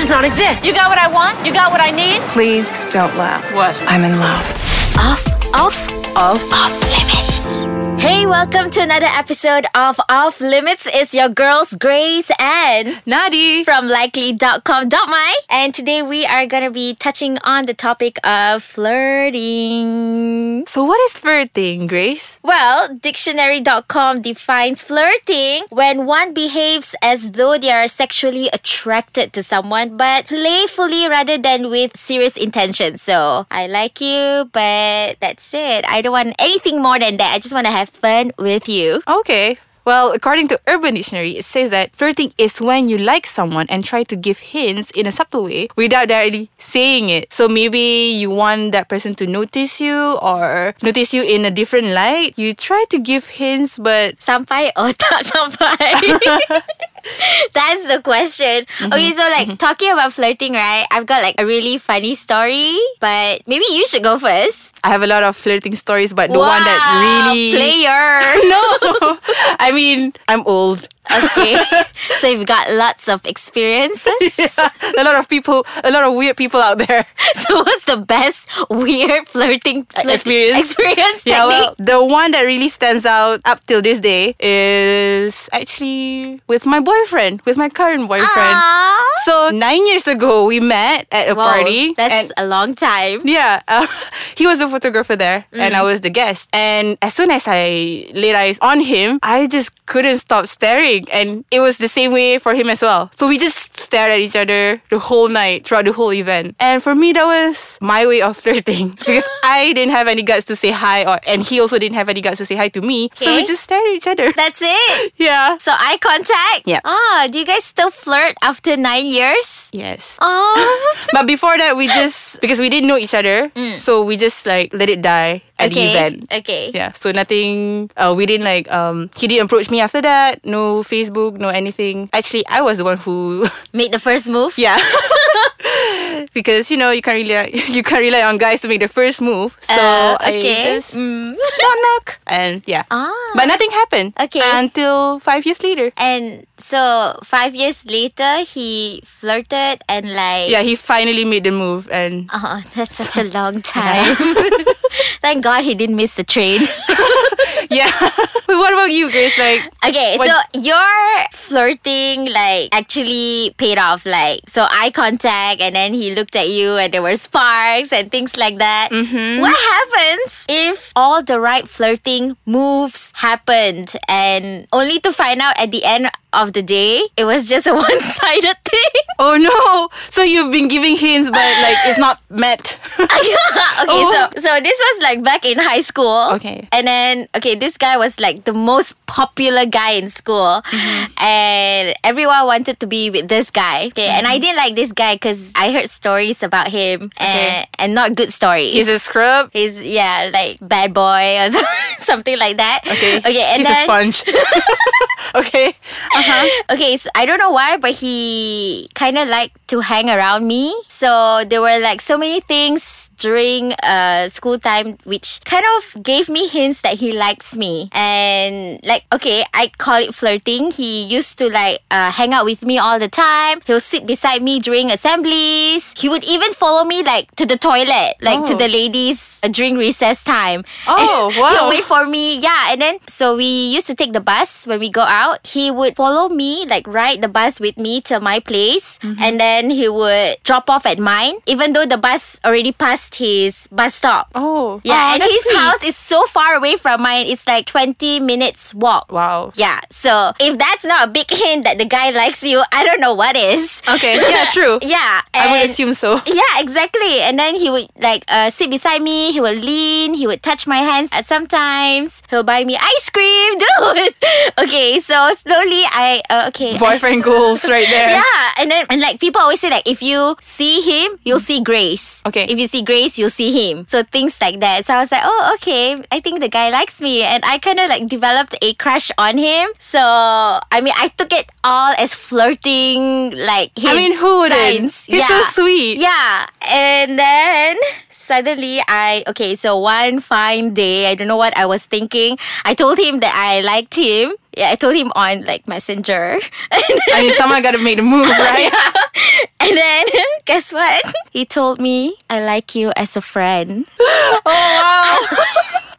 does not exist. You got what I want? You got what I need? Please don't laugh. What? I'm in love. Off, off, off, off limits. Hey, welcome to another episode of Off Limits. It's your girls, Grace and Nadi. from likely.com.my. And today we are going to be touching on the topic of flirting. So what is flirting, Grace? Well, dictionary.com defines flirting when one behaves as though they are sexually attracted to someone, but playfully rather than with serious intentions. So, I like you, but that's it. I don't want anything more than that. I just want to have fun with you. Okay. Well, according to Urban Dictionary, it says that flirting is when you like someone and try to give hints in a subtle way without directly saying it. So maybe you want that person to notice you or notice you in a different light. You try to give hints, but Sampai or oh, tak sampai? That's the question. Mm-hmm. Okay, so like mm-hmm. talking about flirting, right? I've got like a really funny story, but maybe you should go first. I have a lot of flirting stories, but the one that really player. no, I mean I'm old. Okay. so you've got lots of experiences. a lot of people, a lot of weird people out there. So what's the best weird flirting, flirting experience? experience Yeah, well, the one that really stands out up till this day is actually with my boyfriend, with my current boyfriend. Ah. So nine years ago, we met at a Wow, party. That's and a long time. yeah, uh, he was a photographer there, and Mm. I was the guest. And as soon as I laid eyes on him, I just couldn't stop staring, and it was the same way for him as well. So we just stared at each other the whole night throughout the whole event. And for me, that was my way of flirting because I didn't have any guts to say hi, or and he also didn't have any guts to say hi to me. So we just stared at each other. That's it. yeah. So eye contact. Yeah. Ah, do you guys still flirt after nine years? Yes. Oh. But before that, we just because we didn't know each other, so we just like let it die at the okay. event. Okay. Yeah, so nothing. Uh, we didn't like. Um, he didn't approach me after that. No Facebook, no anything. Actually, I was the one who. Made the first move. yeah. because you know you can't rely you can't rely on guys to make the first move. So Uh, I okay. just Mm. knock knock and yeah. Ah. But nothing happened. Okay. Until five years later. And so five years later, he flirted and like. Yeah, he finally made the move and Oh, that's such a long time. Thank God he didn't miss the train. yeah. but what about you, Grace? Like Okay, What- so your flirting like actually paid off. Like, so eye contact, and then he looked at you, and there were sparks and things like that. Mm-hmm. What happens if all the right flirting moves happened, and only to find out at the end of the day it was just a one-sided thing? Oh no! So you've been giving hints, but like it's not met. okay, Oh. so so this was like back in high school. Okay. And then okay, this guy was like the most popular guy in school. Mm-hmm. And everyone wanted to be with this guy. Okay. And I Mm-hmm. didn't like this guy because I heard stories about him Okay. and, and not good stories. He's a scrub. He's yeah, like bad boy or something like that. Okay. Okay, and He's then a sponge. okay. Uh huh. Okay, so I don't know why, but he kind of liked to hang around me. So there were like so many things during uh school time which kind of gave me hints that he likes me. And like okay, I call it flirting. He used to like uh, hang out with me all the time. He'll sit beside me during assemblies. He would even follow me like to the toilet, like to Oh. the ladies uh, during recess time. Oh, And wow. He'll wait for me. Yeah, and then so we used to take the bus when we go out. He would follow me, like ride the bus with me to my place, Mm-hmm. and then he would drop off at mine, even though the bus already passed his bus stop. Oh. Yeah, and his sweet. house is so far away from mine. It's like 20 minutes walk. Wow. Yeah, so if that's not a big hint that the guy likes you, I don't know what is. Okay. Yeah. True. Yeah, I would assume so. yeah, exactly. And then he would like uh, sit beside me. He would lean. He would touch my hands. And sometimes he'll buy me ice cream, dude. okay, so slowly I uh, okay. Boyfriend goals right there. yeah, and then and like people always say like if you see him, you'll see Grace. Okay. If you see Grace, you'll see him. So things like that. So I was like, oh okay, I think the guy likes me, and I kind of like developed a crush on him. So I mean, I took it all as flirting, like I mean, who wouldn't? signs. He's so sweet. Yeah. And then suddenly I okay, so one fine day, I don't know what I was thinking. I told him that I liked him. Yeah, I told him on like Messenger. I mean, someone got to make a move, right? And then, guess what? He told me, I like you as a friend. Oh wow.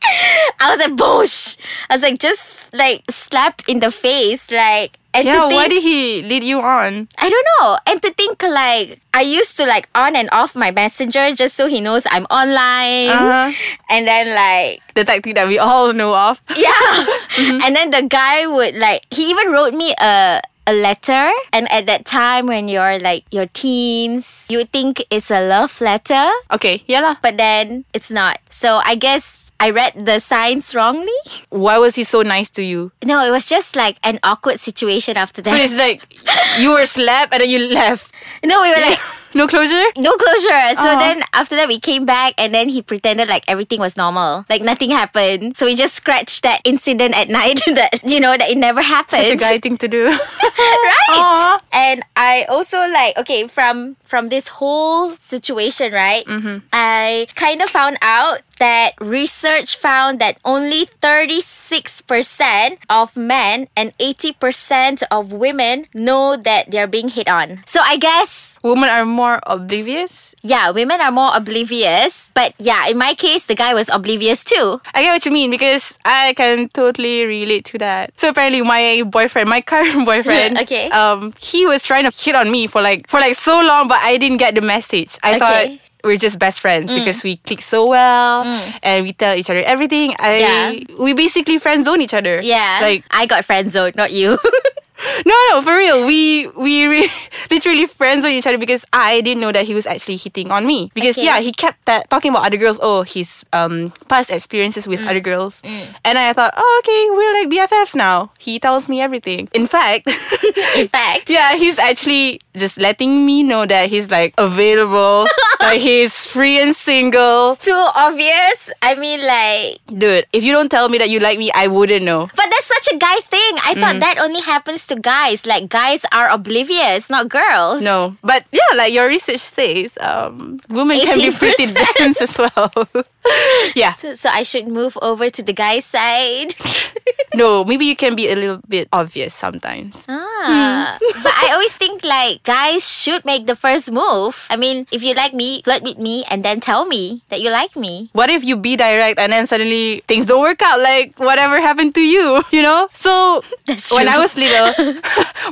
I was like, boosh. I was like, just like slap in the face. Like, and yeah, to think, why did he lead you on? I don't know. And to think like I used to like on and off my messenger just so he knows I'm online. Uh-huh. And then like The tactic that we all know of. yeah. Mm-hmm. And then the guy would like he even wrote me a a letter and at that time when you're like your teens you think it's a love letter Okay, yeah lah. but then it's not so i guess i read the signs wrongly Why was he so nice to you? no it was just like an awkward situation after that. So it's like you were slapped and then you left. no we were like No closure? no closure. So Uh-huh. then after that we came back and then he pretended like everything was normal. Like nothing happened. So we just scratched that incident at night that you know that it never happened. Such a guy thing to do. right? Aw. And I also like okay from from this whole situation, right? Mm-hmm. I kind of found out that research found that only 36% of men and 80% of women know that they're being hit on. So I guess Women are more oblivious. yeah, women are more oblivious. But yeah, in my case, the guy was oblivious too. I get what you mean because I can totally relate to that. So apparently my boyfriend, my current boyfriend, Okay. um, he was trying to hit on me for like for like so long, but I didn't get the message. I thought Okay. Mm. We're just best friends mm. because we click so well mm. and we tell each other everything. I Yeah. we basically friend zone each other. Yeah. Like I got friend zoned, not you. no no for real. We we re- literally friends zone each other because I didn't know that he was actually hitting on me. Because Okay. yeah, he kept that talking about other girls. Oh, his um past experiences with Mm. other girls. And I thought, oh okay, we're like BFFs now. He tells me everything. In fact, in fact. yeah, he's actually just letting me know that he's like available, like he's free and single. Too obvious. I mean like Dude, if you don't tell me that you like me, I wouldn't know. But that's such a guy thing. I thought Mm. that only happens to guys. Like guys are oblivious, not girls. No, but yeah, like your research says, um, women can be pretty 18%. dense as well. yeah, So, so I should move over to the guy's side. no, maybe you can be a little bit obvious sometimes. Ah. but I always think like guys should make the first move. I mean, if you like me, flirt with me and then tell me that you like me. What if you be direct and then suddenly things don't work out? Like whatever happened to you, you know? So That's when. I was little,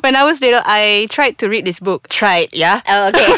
when I was little, I tried to read this book. Tried, yeah. Oh, okay.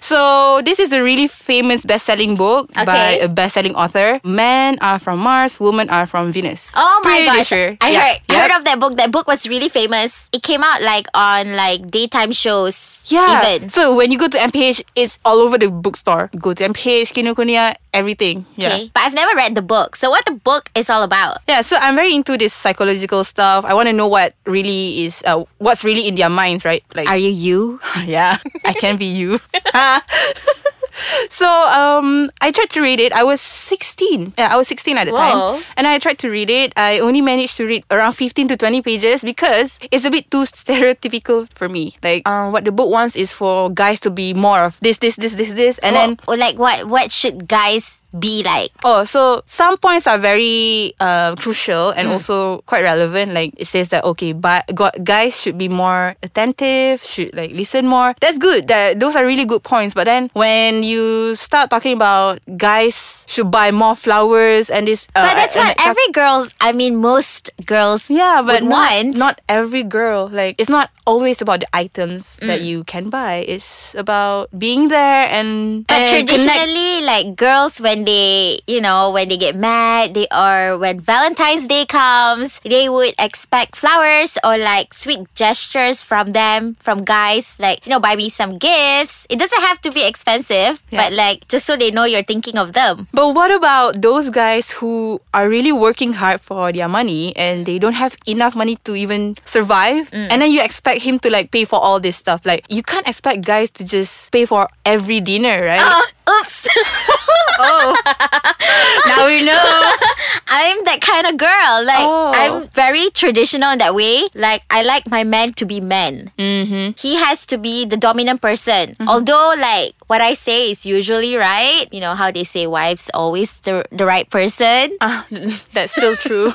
So this is a really famous best-selling book by a best-selling author. Men are from Mars, women are from Venus. Oh my Pretty gosh. Sure. I Yeah. heard I Yep. heard of that book. That book was really famous. It came out like on like daytime shows. Yeah. Even. So when you go to MPH, it's all over the bookstore. Go to MPH, Kinokuniya, everything. Yeah. Okay. But I've never read the book. So what the book is all about. Yeah, so I'm very into this psychological stuff. I want to know what really is, uh, what's really in their minds, right? Like, Are you you? yeah, I can be you. so um, I tried to read it. I was 16. Yeah, I was 16 at the Whoa. time, and I tried to read it. I only managed to read around 15 to 20 pages because it's a bit too stereotypical for me. Like, um, what the book wants is for guys to be more of this, this, this, this, this, and then or like what what should guys be like? Oh, so some points are very uh, crucial and also quite relevant. Like it says that okay, but gu- guys should be more attentive, should like listen more. That's good. That those are really good points. But then when you start talking about guys should buy more flowers and this, uh, But that's what every girls. I mean, most girls. yeah, but not, want. not every girl. Like it's not always about the items that Mm. you can buy. It's about being there and But and connect- traditionally, like girls, when they, you know, when they get mad, they are when Valentine's Day comes, they would expect flowers or like sweet gestures from them, from guys. Like, you know, buy me some gifts. It doesn't have to be expensive, Yeah. but like just so they know you're thinking of them. But what about those guys who are really working hard for their money and they don't have enough money to even survive? Mm. And then you expect him to like pay for all this stuff. Like you can't expect guys to just pay for every dinner, right? Oh, oops. oh. now we know. I'm that kind of girl. Like, Oh. I'm very traditional in that way. Like, I like my men to be men. Mm-hmm. He has to be the dominant person. Although, like, what I say is usually right. You know how they say wives always the, the right person. Ah, that's still true.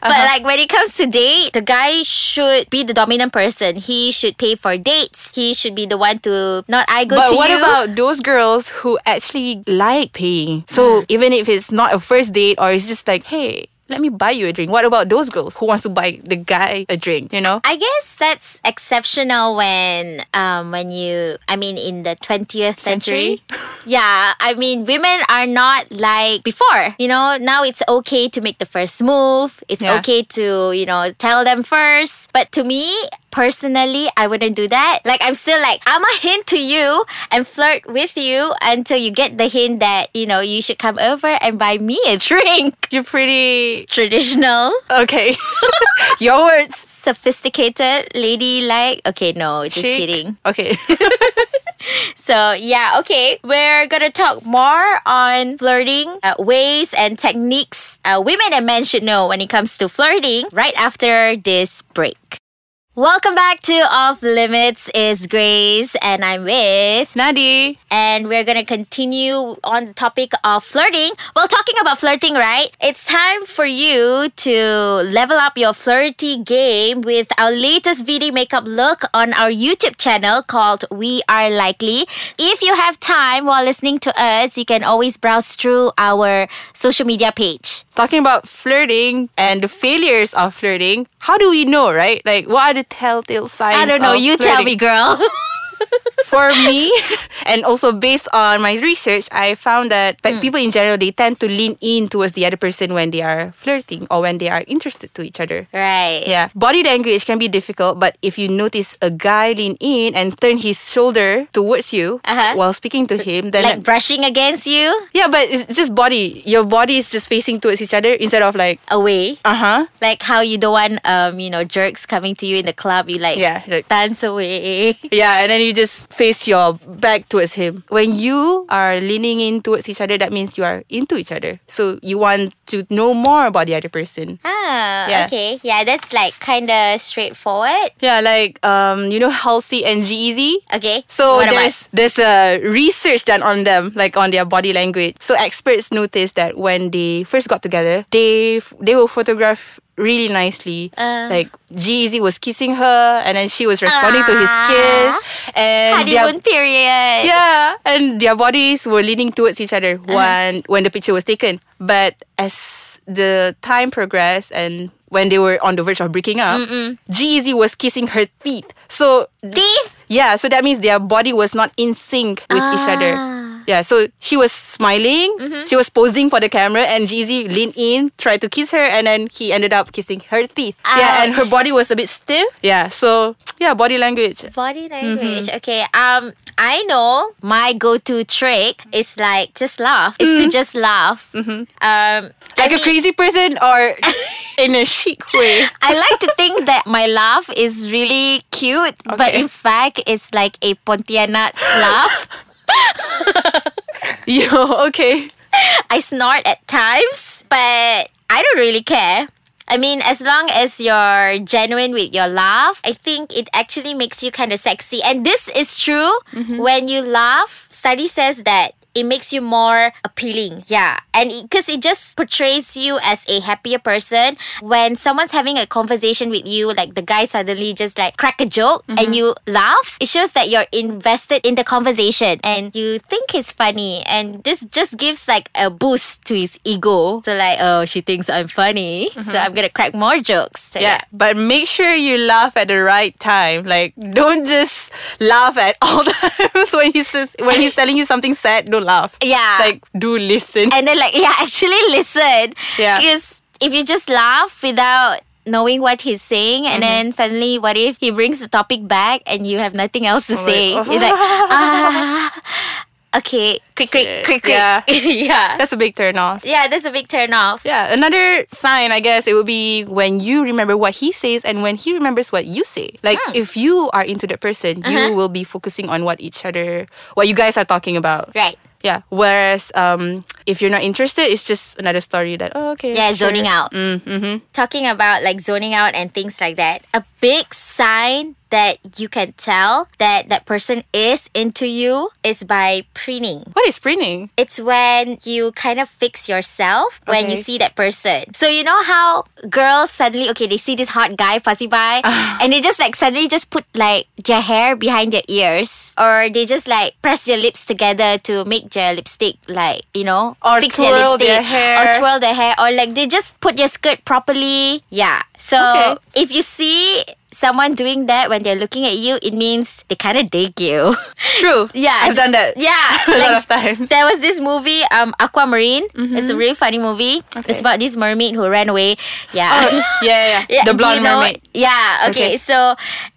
But uh-huh. like when it comes to date, the guy should be the dominant person. He should pay for dates. He should be the one to not I go But to what you. about those girls who actually like paying? So even if it's not a first date or it's just like, hey, let me buy you a drink. What about those girls who wants to buy the guy a drink? You know? I guess that's exceptional when um when you I mean in the 20th century. yeah, I mean women are not like before. You know, now it's okay to make the first move. It's Yeah. okay to, you know, tell them first. But to me, personally, I wouldn't do that. Like I'm still like I'm a hint to you and flirt with you until you get the hint that, you know, you should come over and buy me a drink. You're pretty Traditional, okay. Your words. sophisticated, ladylike. Okay, no, just Chic. kidding. Okay. So, yeah, okay. We're going to talk more on flirting uh, ways and techniques uh, women and men should know when it comes to flirting right after this break. Welcome back to Off Limits is Grace and I'm with Nadi. and we're gonna continue on the topic of flirting. Well, talking about flirting, right? It's time for you to level up your flirty game with our latest video makeup look on our YouTube channel called We Are Likely. If you have time while listening to us, you can always browse through our social media page. Talking about flirting and the failures of flirting, how do we know, right? Like, what are the telltale signs? I don't know, you tell me, girl. For me, and also based on my research, I found that like, people in general they tend to lean in towards the other person when they are flirting or when they are interested to each other. right. Yeah, body language can be difficult, but if you notice a guy lean in and turn his shoulder towards you Uh-huh. while speaking to him, then Like brushing against you yeah, but it's just body. Your body is just facing towards each other instead of like away. uh huh. Like how you don't want um, you know, jerks coming to you in the club, you like Yeah, like dance away. Yeah, and then you just face your back towards him. When you are leaning in towards each other, that means you are into each other. So you want to know more about the other person. Ah, Yeah. okay. Yeah, that's like kind of straightforward. Yeah, like um, you know Halsey and G-Eazy. Okay. So what there's there's a research done on them, like on their body language. So experts noticed that when they first got together, they they will photograph really nicely. Uh. like G-Eazy was kissing her, and then she was responding to his Ah. kiss, and their- period. yeah, and their bodies were leaning towards each other Uh-huh. when when the picture was taken. But as the time progressed and when they were on the verge of breaking up, G-Eazy was kissing her teeth. So Teeth. yeah, so that means their body was not in sync with each other. Ah. Yeah, so she was smiling, Mm-hmm. she was posing for the camera, and G-Eazy leaned in, tried to kiss her, and then he ended up kissing her teeth. Yeah, and her body was a bit stiff. Yeah, so yeah, body language. Body Mm-hmm. language. Okay. Um, I know my go-to trick is like just laugh. Is to just laugh. Um, Mm. Mm-hmm. Like a a crazy person or in a chic way. I like to think that my laugh is really cute, but in fact, it's like a Pontianak laugh. Yo, okay. I snort at times, but I don't really care. I mean, as long as you're genuine with your laugh, I think it actually makes you kind of sexy. And this is true. Mm-hmm. When you laugh, study says that it makes you more appealing. Yeah. And because it, just portrays you as a happier person. When someone's having a conversation with you, like the guy suddenly just like crack a joke and mm-hmm. you laugh, it shows that you're invested in the conversation and you think it's funny. And this just gives like a boost to his ego. So, like, oh, she thinks I'm funny. So, mm-hmm. I'm going to crack more jokes. So, Yeah, but make sure you laugh at the right time. Like, don't just laugh at all times when he says when he's telling you something sad. Don't laugh. Yeah. like do listen. And then, like, yeah, actually listen. Yeah. Because if you just laugh without knowing what he's saying, and then suddenly, what if he brings the topic back and you have nothing else to Oh say? You're like, ah, okay, crick, crick, crick, crick. Yeah. yeah. That's a big turn off. Yeah, that's a big turn off. Yeah, another sign, I guess, it would be when you remember what he says and when he remembers what you say. Like, Hmm. if you are into that person, Uh-huh. you will be focusing on what each other, what you guys are talking about. Right. Yeah. Whereas, um, if you're not interested, it's just another story that, oh, okay. Yeah, zoning out. Mm, mm-hmm. Talking about like zoning out and things like that, a big sign that you can tell that that person is into you is by preening. What is preening? It's when you kind of fix yourself when you see that person. So you know how girls suddenly okay they see this hot guy passing by and they just like suddenly just put like their hair behind their ears or they just like press their lips together to make their lipstick like you know Or fix twirl their their lipstick hair. or twirl their hair or like they just put their skirt properly. Yeah. So Okay. if you see someone doing that when they're looking at you, it means they kind of dig you. True. Yeah, I've done that. Yeah, A lot of times. There was this movie, um, Aquamarine. It's a really funny movie. Okay. It's about this mermaid who ran away. Yeah, Oh, yeah, yeah, yeah. The blonde you know- mermaid. Yeah. Okay. Okay. So.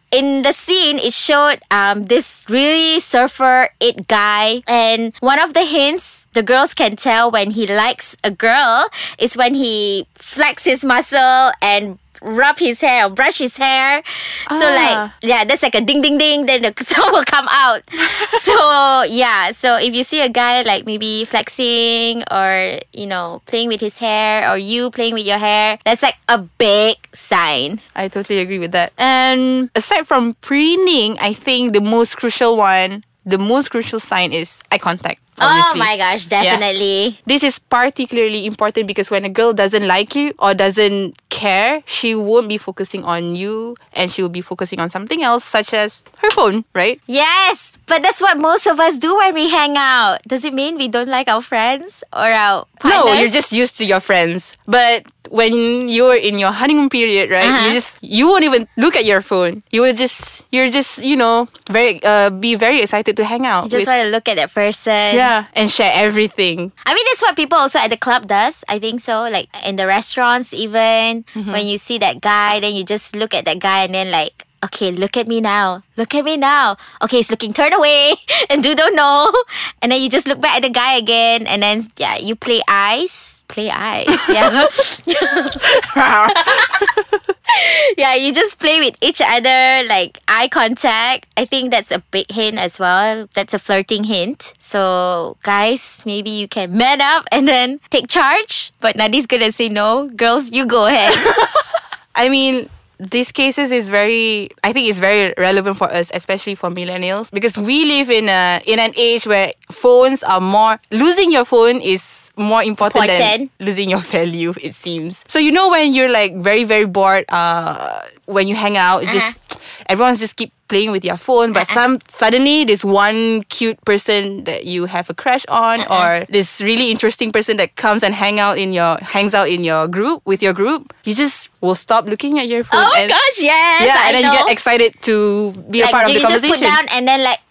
In the scene, it showed um, this really surfer it guy, and one of the hints the girls can tell when he likes a girl is when he flex his muscle and rub his hair or brush his hair. So Ah. like yeah, that's like a ding ding ding. Then the song will come out. so yeah, so if you see a guy like maybe flexing or you know playing with his hair or you playing with your hair, that's like a big sign. I totally agree with that. And aside from preening, I think the most crucial one, the most crucial sign is eye contact. Obviously. Oh my gosh, definitely. This is particularly important because when a girl doesn't like you or doesn't care, she won't be focusing on you and she will be focusing on something else, such as her phone, right? Yes, but that's what most of us do when we hang out. Does it mean we don't like our friends or our partners? No, you're just used to your friends. But when you're in your honeymoon period, right? Uh-huh. You just you won't even look at your phone. You will just you're just you know very uh be very excited to hang out. You just with- want to look at that person. yeah, and share everything. I mean, that's what people also at the club does. I think so. Like in the restaurants, even Mm-hmm. when you see that guy, then you just look at that guy and then like, okay, look at me now. Look at me now. Okay, he's looking. Turn away and do don't know. And then you just look back at the guy again, and then yeah, you play eyes. Play eyes. Yeah. yeah, you just play with each other, like eye contact. I think that's a big hint as well. That's a flirting hint. So, guys, maybe you can man up and then take charge. But Nadi's gonna say no. Girls, you go ahead. I mean, these cases is very I think it's very relevant for us, especially for millennials, because we live in a in an age where phones are more losing your phone is more important, Important. than losing your value, it seems. So you know when you're like very, very bored, uh when you hang out, it just everyone's just keep playing with your phone, but uh-uh. some suddenly this one cute person that you have a crush on uh-uh. or this really interesting person that comes and hang out in your hangs out in your group with your group, you just will stop looking at your phone. oh and, gosh, yes. Yeah, I and then know. you get excited to be a part of the conversation. you just put down and then like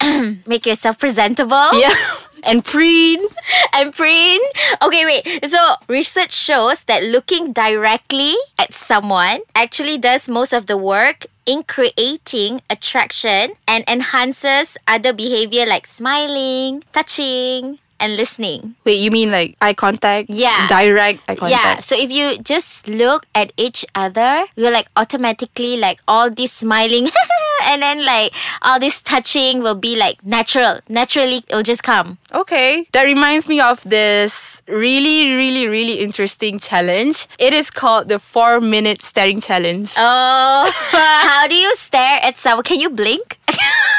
make yourself presentable. yeah. And preen. and print. Okay, wait. So research shows that looking directly at someone actually does most of the work in creating attraction and enhances other behavior like smiling, touching, and listening. Wait, you mean like eye contact? Yeah. Direct eye contact. Yeah, so if you just look at each other, you're like automatically like all this smiling and then like all this touching will be like natural. Naturally, it'll just come. Okay. That reminds me of this really, really, really interesting challenge. It is called the four minute staring challenge. Oh, how do you stare at someone? Can you blink?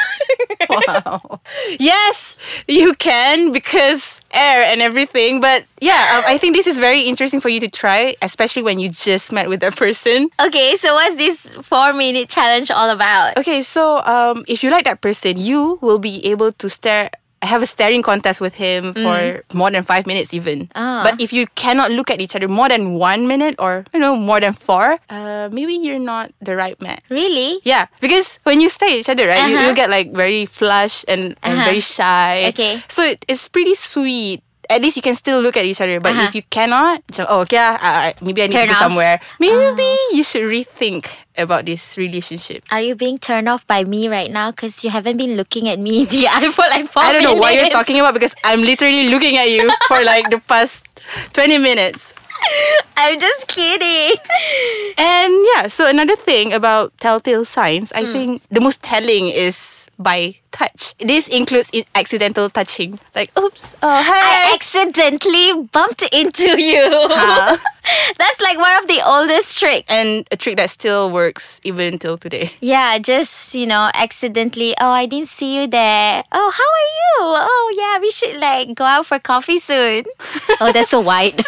wow. Yes, you can because air and everything. But yeah, um, I think this is very interesting for you to try, especially when you just met with that person. okay, so what's this four minute challenge all about? Okay, so um, if you like that person, you will be able to stare. I have a staring contest with him for more than five minutes, even. Ah. But if you cannot look at each other more than one minute, or you know more than four, uh, maybe you're not the right man. Really? Yeah, because when you stare at each other, right, you, Uh-huh. you get like very flush and, and Uh-huh. very shy. Okay. So it, it's pretty sweet. At least you can still look at each other. But Uh-huh. if you cannot, oh, okay, ah, maybe I need Turn to go off. somewhere. Maybe you should rethink about this relationship. Are you being turned off by me right now? Because you haven't been looking at me in the eye for like four I don't know what you're talking about because I'm literally looking at you for like the past 20 minutes. I'm just kidding. And yeah, so another thing about telltale signs. I think the most telling is by touch. This includes accidental touching. Like, oops, oh, hi. I accidentally bumped into you. Huh? That's like one of the oldest tricks. and a trick that still works even till today. Yeah, just, you know, accidentally, oh, I didn't see you there. Oh, how are you? Oh, yeah, we should like go out for coffee soon. oh, that's so white.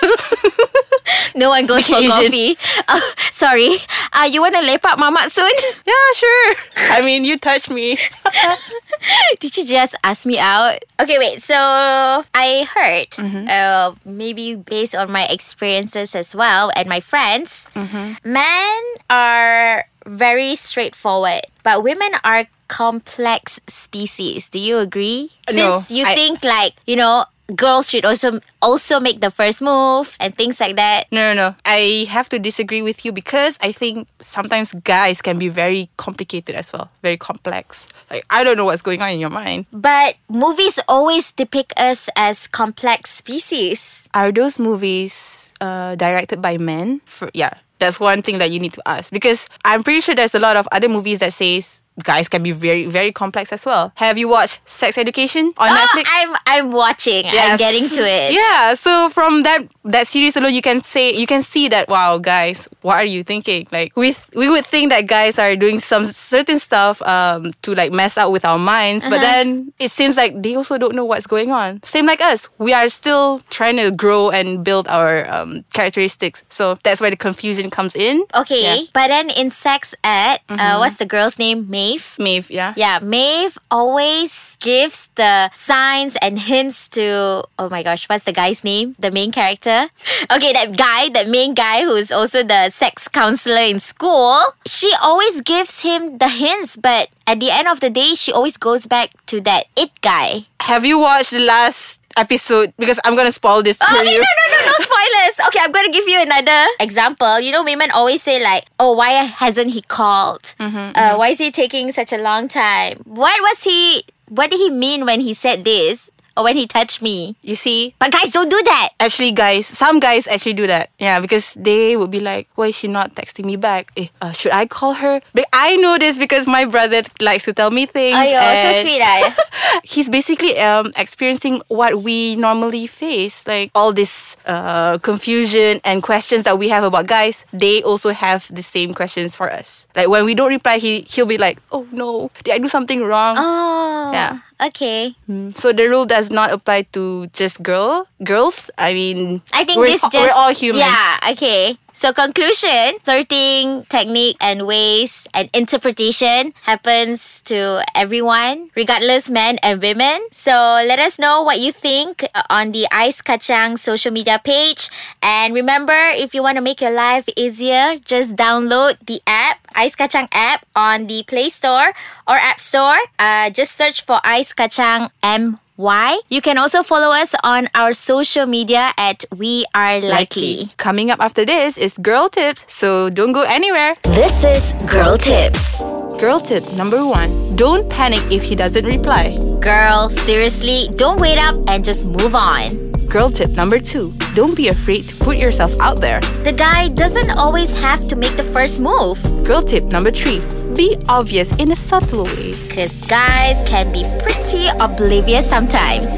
no one goes for coffee. Oh, sorry. Uh, you want to lepak mamak soon? Yeah, sure. I mean, you touch me. Did you just ask me out? Okay, wait. So I heard, Mm-hmm. uh, maybe based on my experiences as well and my friends, Mm-hmm. men are very straightforward, but women are complex species. Do you agree? No, Since you I- think like you know. Girls should also also make the first move and things like that. No, no, no. I have to disagree with you because I think sometimes guys can be very complicated as well, very complex. Like, I don't know what's going on in your mind. But movies always depict us as complex species. Are those movies uh, directed by men? For, yeah, that's one thing that you need to ask because I'm pretty sure there's a lot of other movies that says guys can be very, very complex as well. Have you watched Sex Education on Oh, Netflix? I'm I'm watching. I'm getting to it. Yeah. So from that that series alone, you can say you can see that wow, guys, what are you thinking? Like we we would think that guys are doing some certain stuff um to like mess up with our minds, but then it seems like they also don't know what's going on. Same like us, we are still trying to grow and build our um, characteristics. So that's where the confusion comes in. Okay, Yeah. but then in sex ed, uh, what's the girl's name? Maeve. Maeve, yeah. Yeah, Maeve always gives the signs and hints to. Oh my gosh, what's the guy's name? The main character. Okay, that guy, that main guy who's also the sex counselor in school. She always gives him the hints, but at the end of the day, she always goes back to that it guy. Have you watched the last episode? Because I'm gonna spoil this for Okay, you. no, no, no, no spoilers. Okay, I'm gonna give you another example. You know, women always say like, "Oh, why hasn't he called? uh, why is he taking such a long time? What was he? What did he mean when he said this or when he touched me?" You see, But guys, don't do that. actually guys some guys actually do that yeah because they would be like why is she not texting me back eh, uh, should i call her but i know this because my brother likes to tell me things Ayo, so sweet, ah. he's basically um experiencing what we normally face like all this uh confusion and questions that we have about guys they also have the same questions for us like when we don't reply he he'll be like oh no did i do something wrong Oh, Yeah. Okay. so the rule does not apply to just girl girls i mean I think we're, this just we're all human Yeah. Okay. So conclusion, flirting technique and ways and interpretation happens to everyone, regardless men and women. So let us know what you think uh, on the Ice Kacang social media page. And remember, if you want to make your life easier, just download the app, Ice Kacang app on the Play Store or App Store. Uh, just search for Ice Kacang M why? You can also follow us on our social media at We Are Likely. Coming up after this is girl tips, so don't go anywhere. This is Girl Tips. Girl tip number one don't panic if he doesn't reply. Girl, seriously, don't wait up and just move on. Girl tip number two don't be afraid to put yourself out there. The guy doesn't always have to make the first move. Girl tip number three be obvious in a subtle way. Because guys can be pretty oblivious sometimes.